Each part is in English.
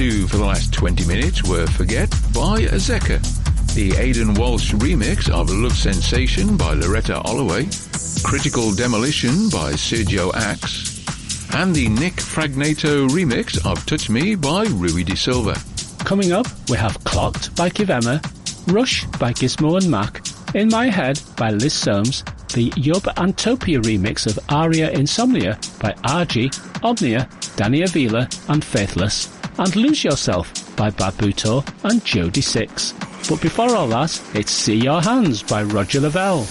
for the last 20 minutes were Forget by Azeka, the Aidan Walsh remix of Love Sensation by Loleatta Holloway, Critical Demolition by Sergio Axe, and the Nick Fragnato remix of Touch Me by Rui de Silva. Coming up, we have Clocked by Kivema, Rush by Gizmo and Mac, In My Head by Liz Soames, the Yub Antopia remix of Aria Insomnia by RG, Omnia, Danny Avila and Faithless, and Lose Yourself by Bad Butor and Jody Six. But before all that, it's See Your Hands by Roger Lavelle.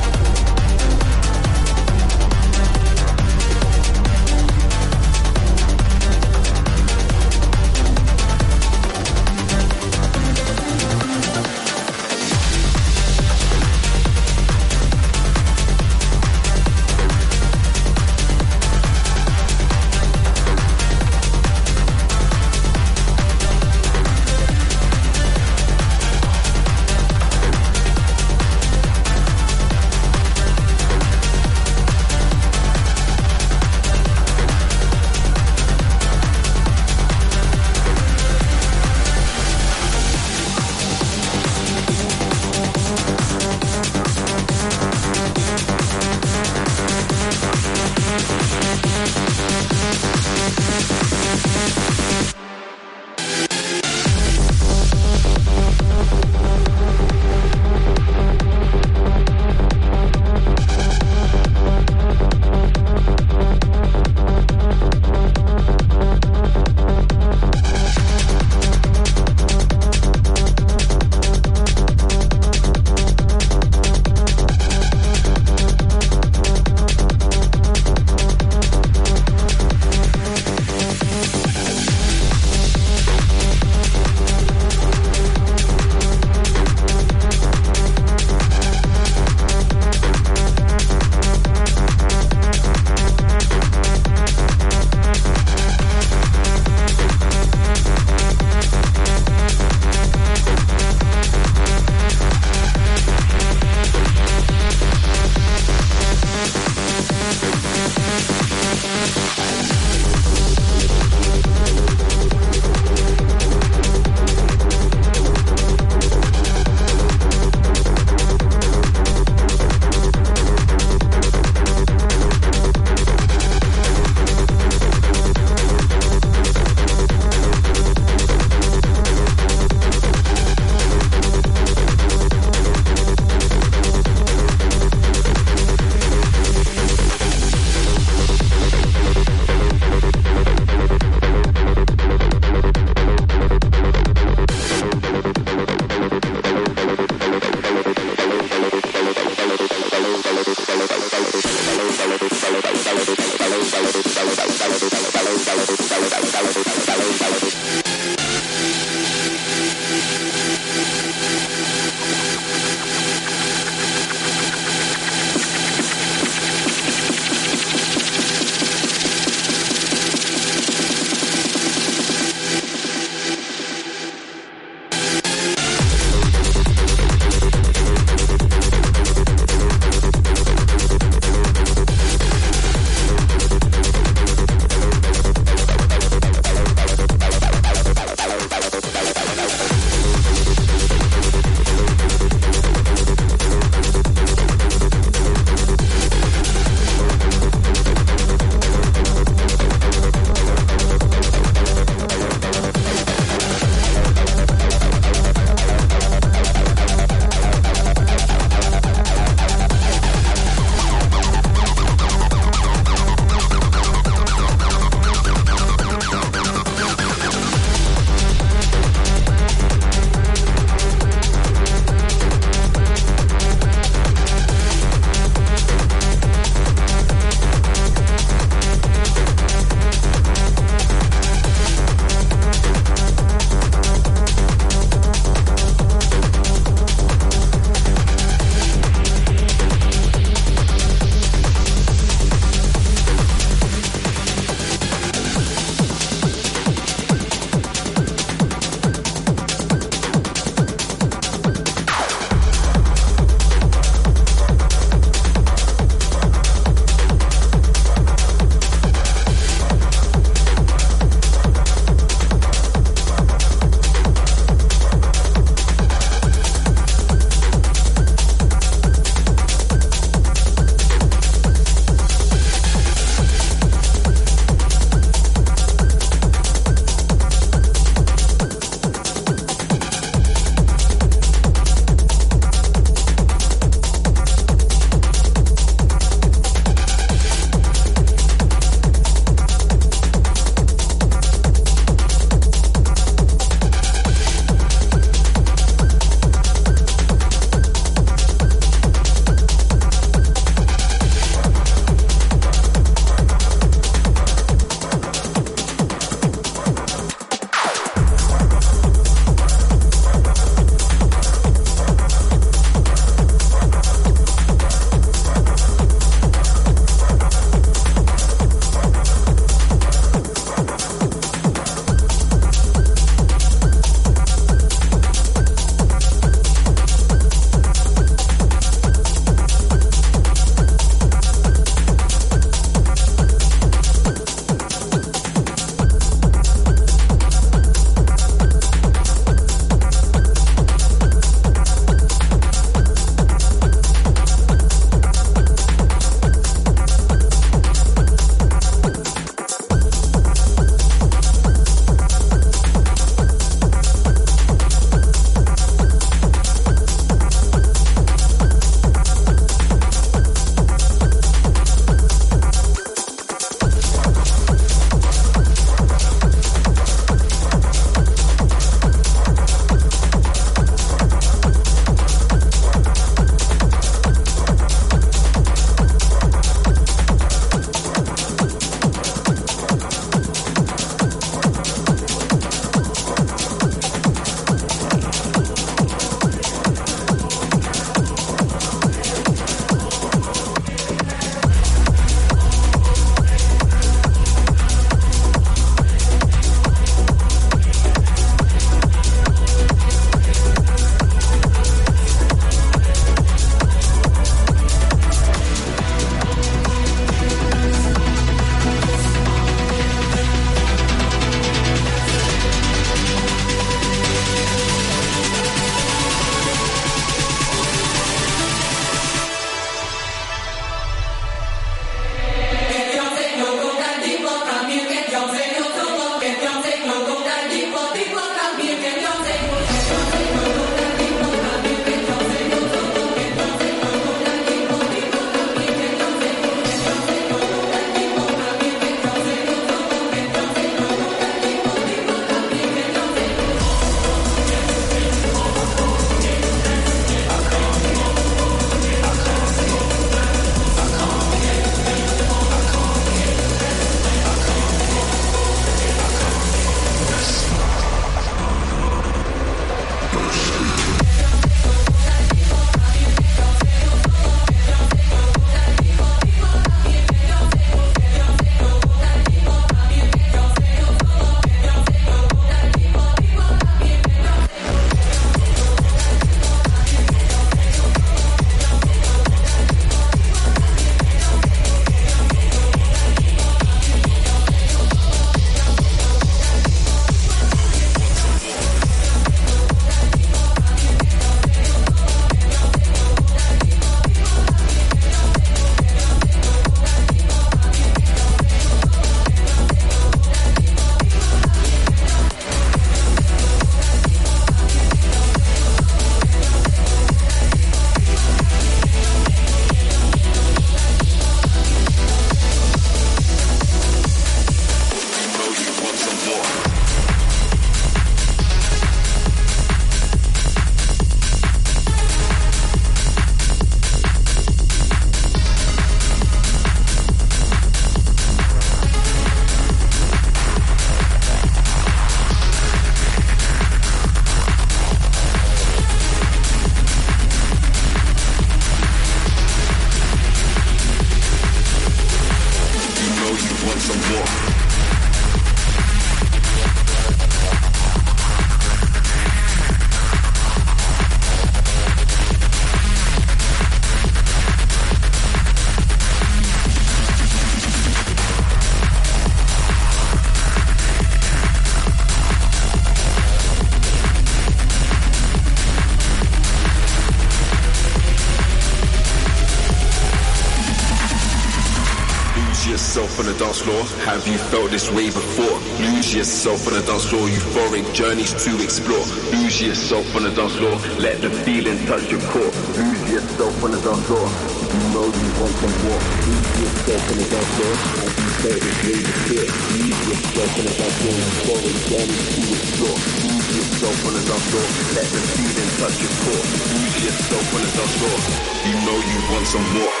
Yourself on the dance floor. Have you felt this way before? Lose yourself on the dance floor. Euphoric journeys to explore. Lose yourself on the dance floor. Let the feeling touch your core. Lose yourself on the dance floor. You know you want some more. Lose yourself on the dance floor. Have you felt this way before? Lose yourself on the dance floor. Euphoric journeys to explore. Lose yourself on the dance floor. Let the feeling touch your core. Lose yourself on the dance floor. You know you want some more.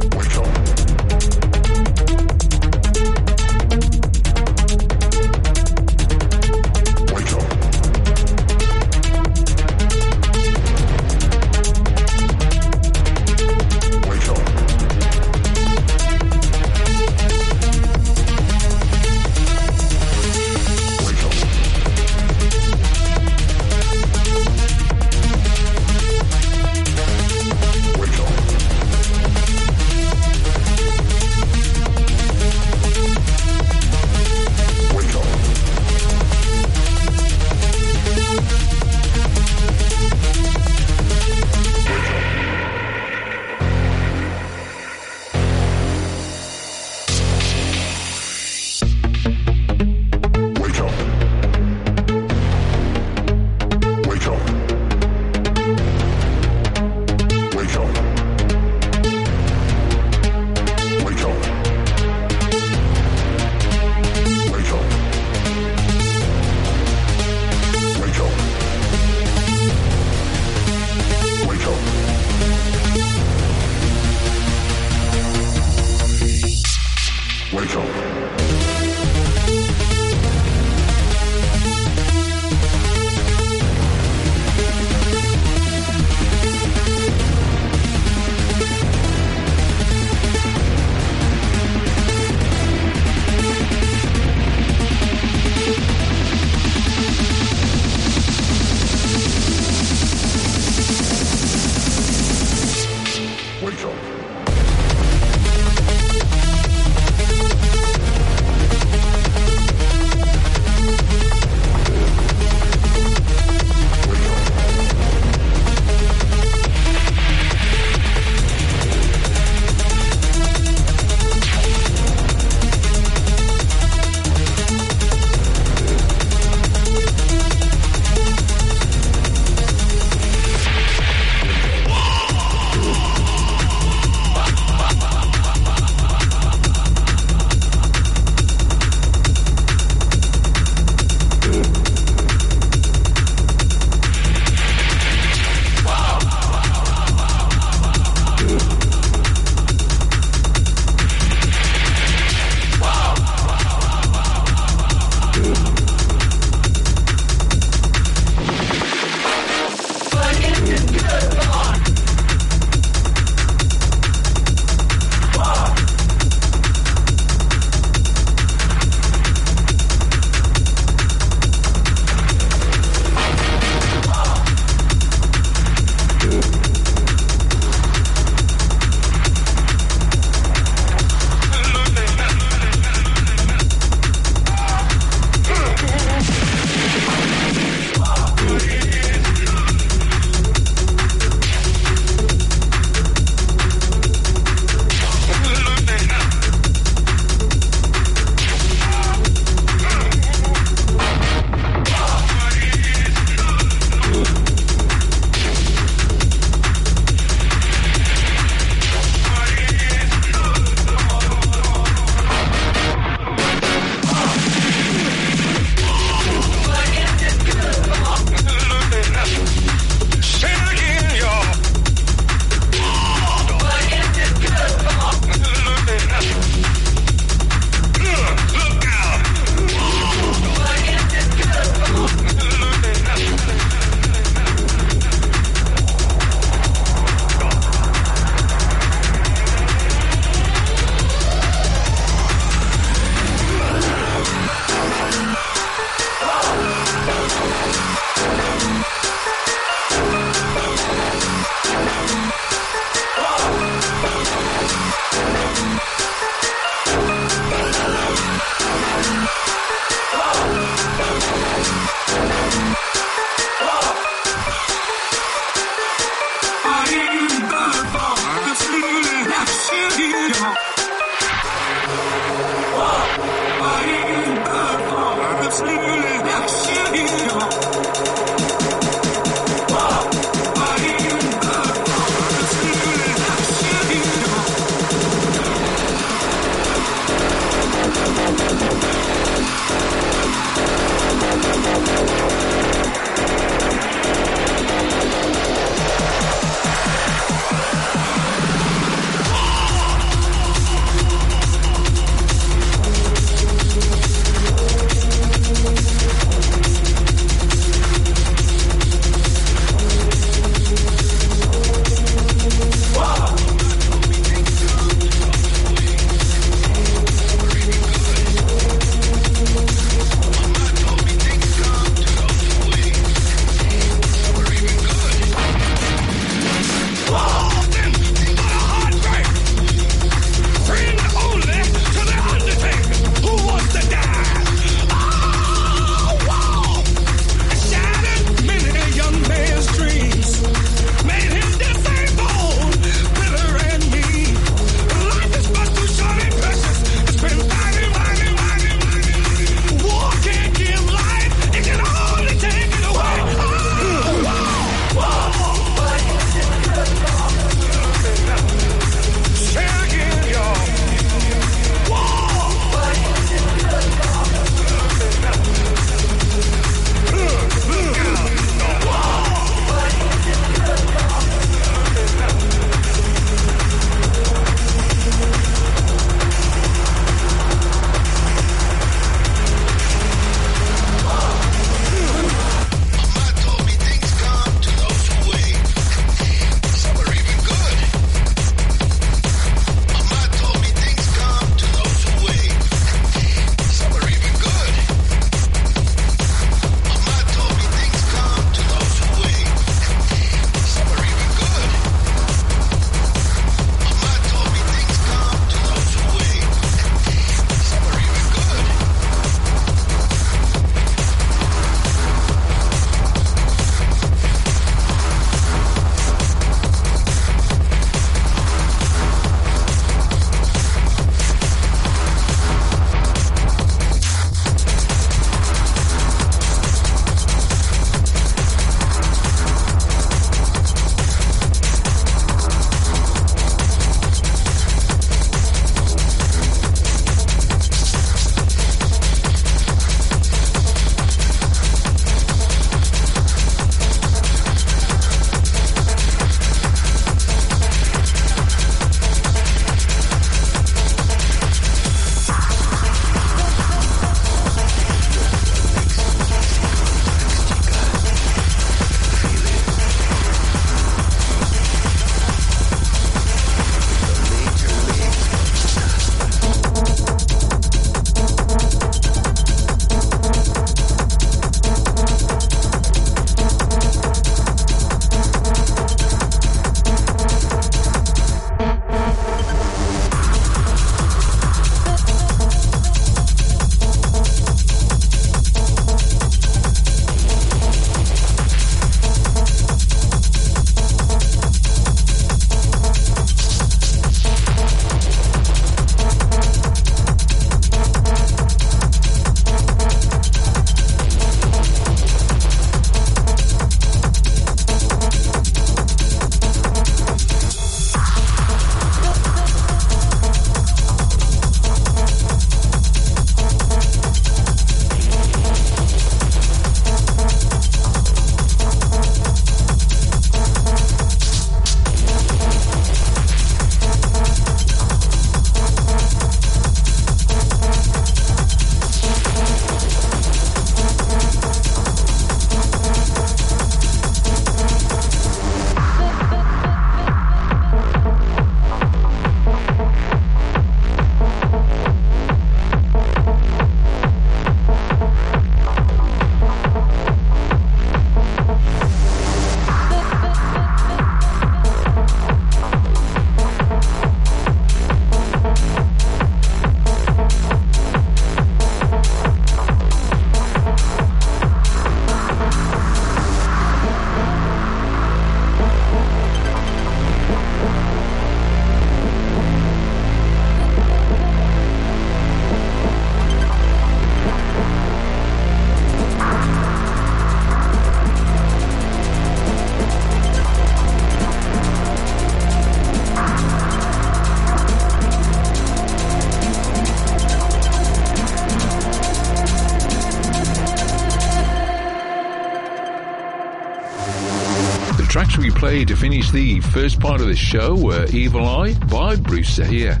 Finish the first part of the show were Evil Eye by Bruce Zahir,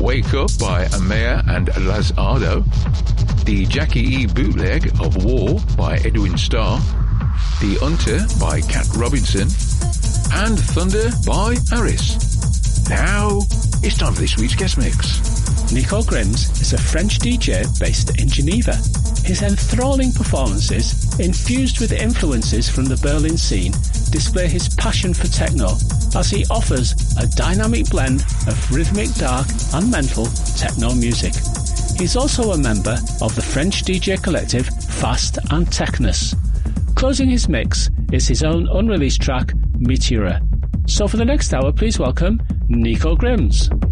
Wake Up by Amaya and Lazardo, the Jackie E bootleg of War by Edwin Starr, The Hunter by Cat Robinson, and Thunder by Aris. Now, it's time for this week's guest mix. Nicole Grims is a French DJ based in Geneva. His enthralling performances, infused with influences from the Berlin scene, display his passion for techno as he offers a dynamic blend of rhythmic dark and mental techno music. He's also a member of the French DJ collective Fast and Technus. Closing his mix is his own unreleased track, Meteora. So for the next hour, please welcome Nico Grims.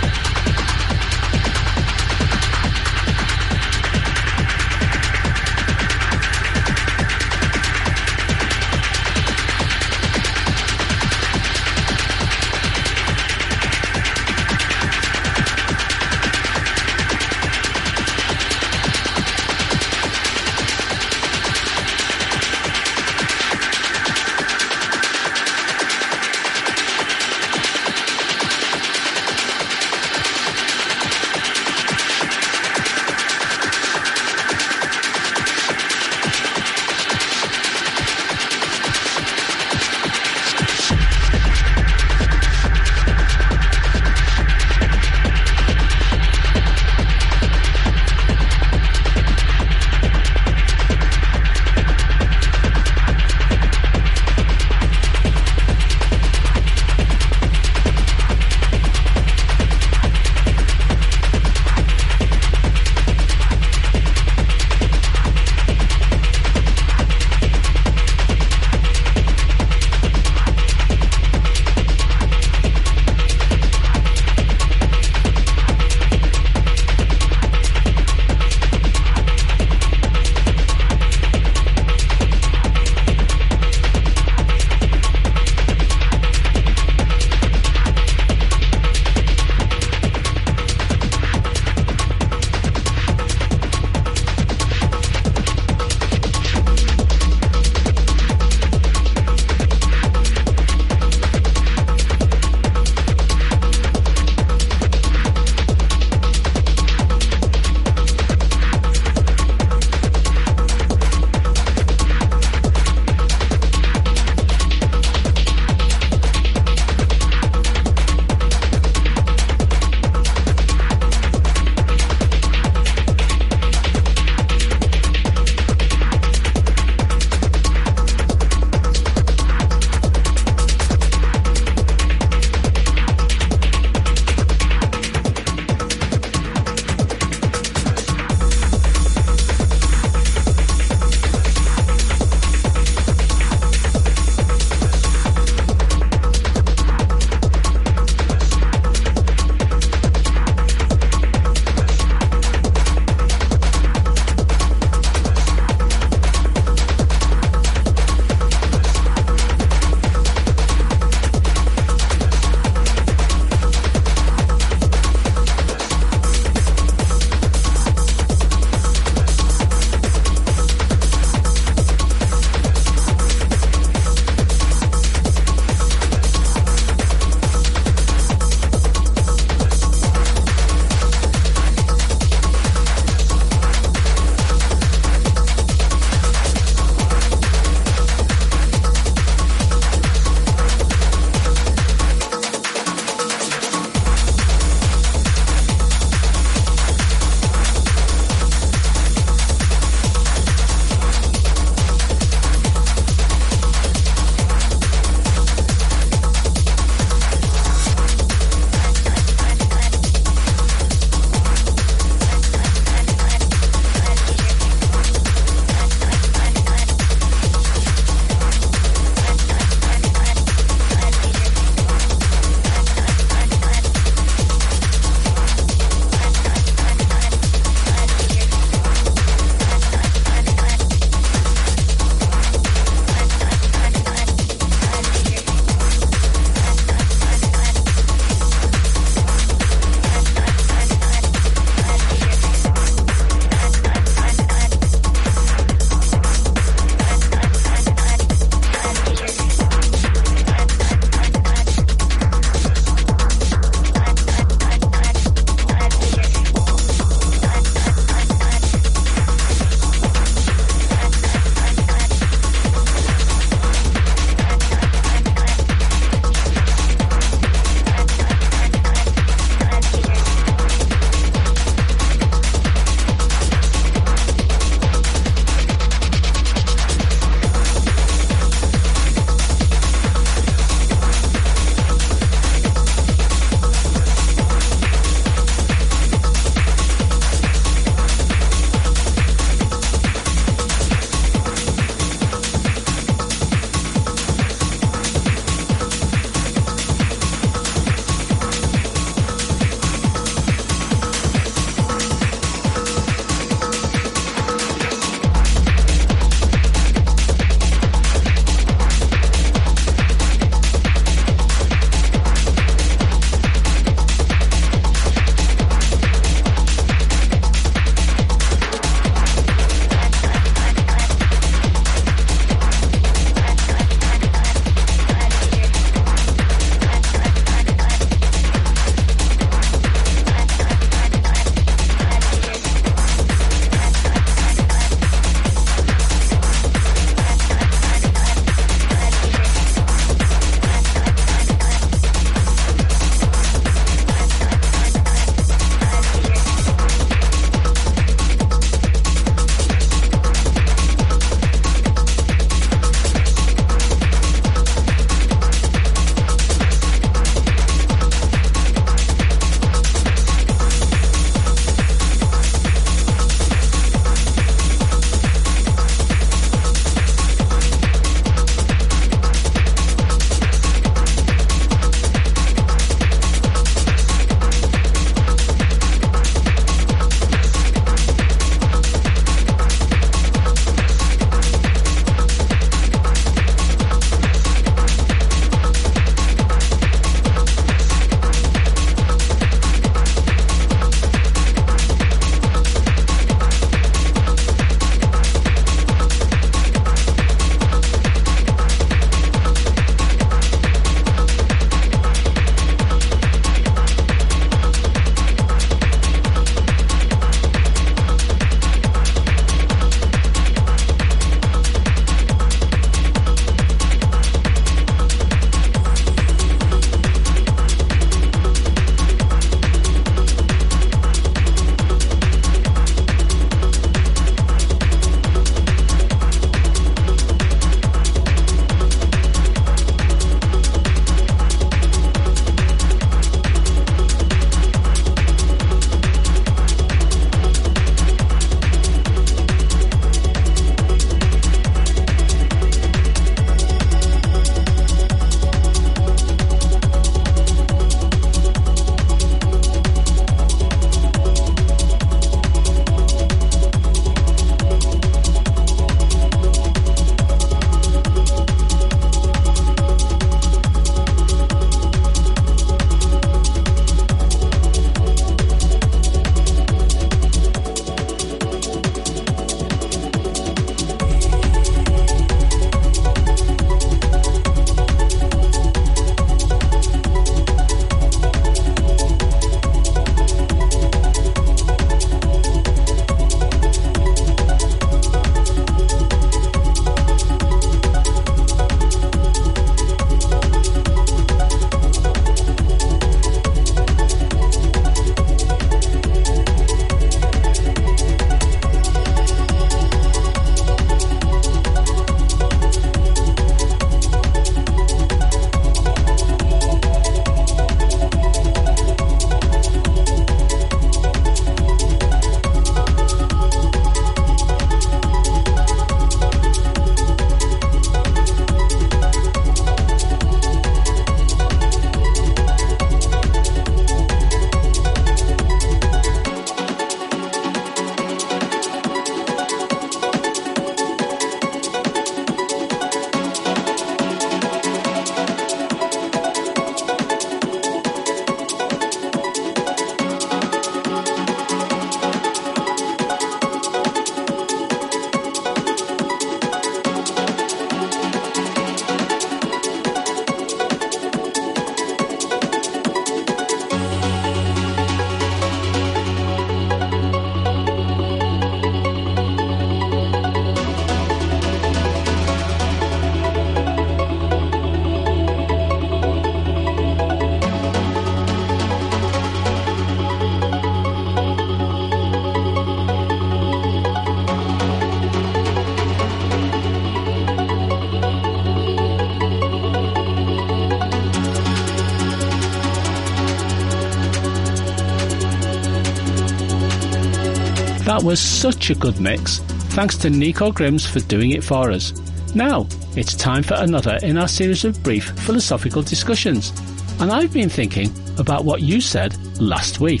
That was such a good mix. Thanks to Nico Grims for doing it for us. Now, it's time for another in our series of brief philosophical discussions. And I've been thinking about what you said last week.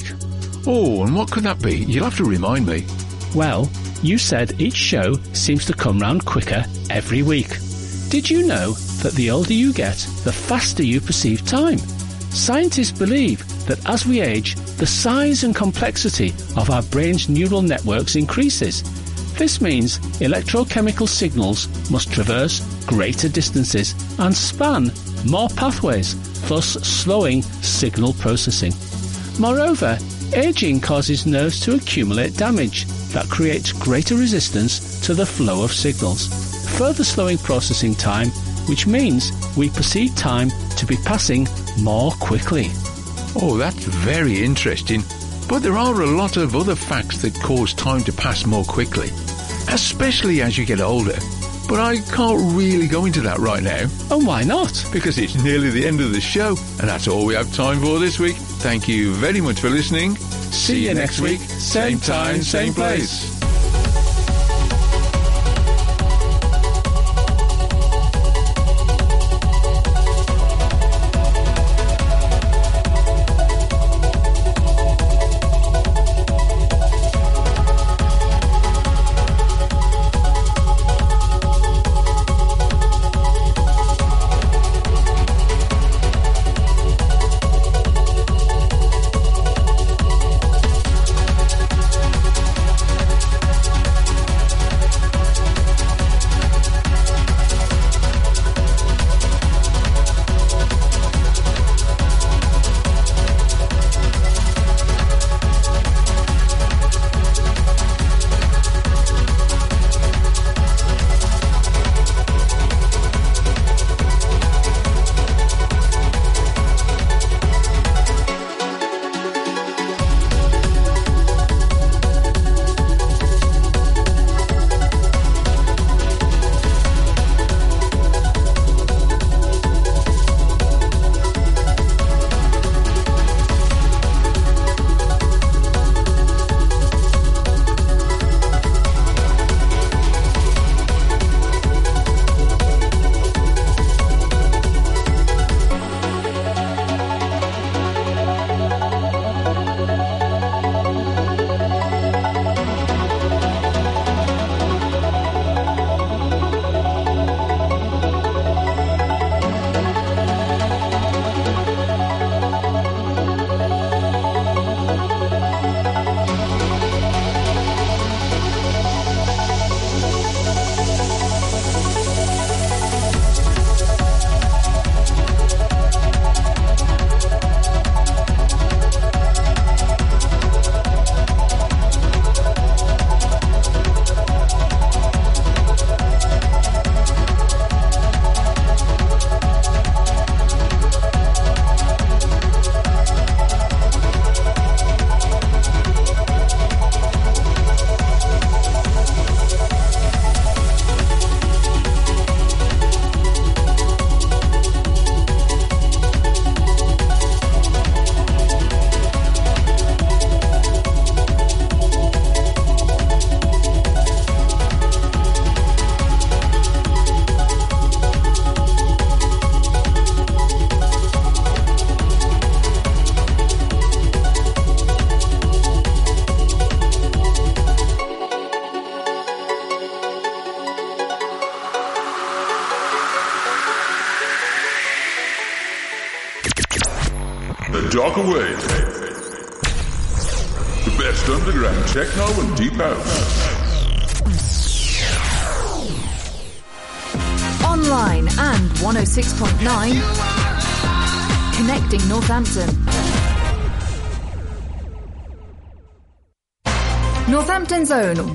Oh, and what could that be? You'll have to remind me. Well, you said each show seems to come round quicker every week. Did you know that the older you get, the faster you perceive time? Scientists believe that as we age, the size and complexity of our brain's neural networks increases. This means electrochemical signals must traverse greater distances and span more pathways, thus slowing signal processing. Moreover, aging causes nerves to accumulate damage that creates greater resistance to the flow of signals, further slowing processing time, which means we perceive time to be passing more quickly. Oh, that's very interesting. But there are a lot of other facts that cause time to pass more quickly, especially as you get older. But I can't really go into that right now. And why not? Because it's nearly the end of the show, and that's all we have time for this week. Thank you very much for listening. See you next week, same time, same place.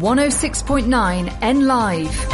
106.9 N Live.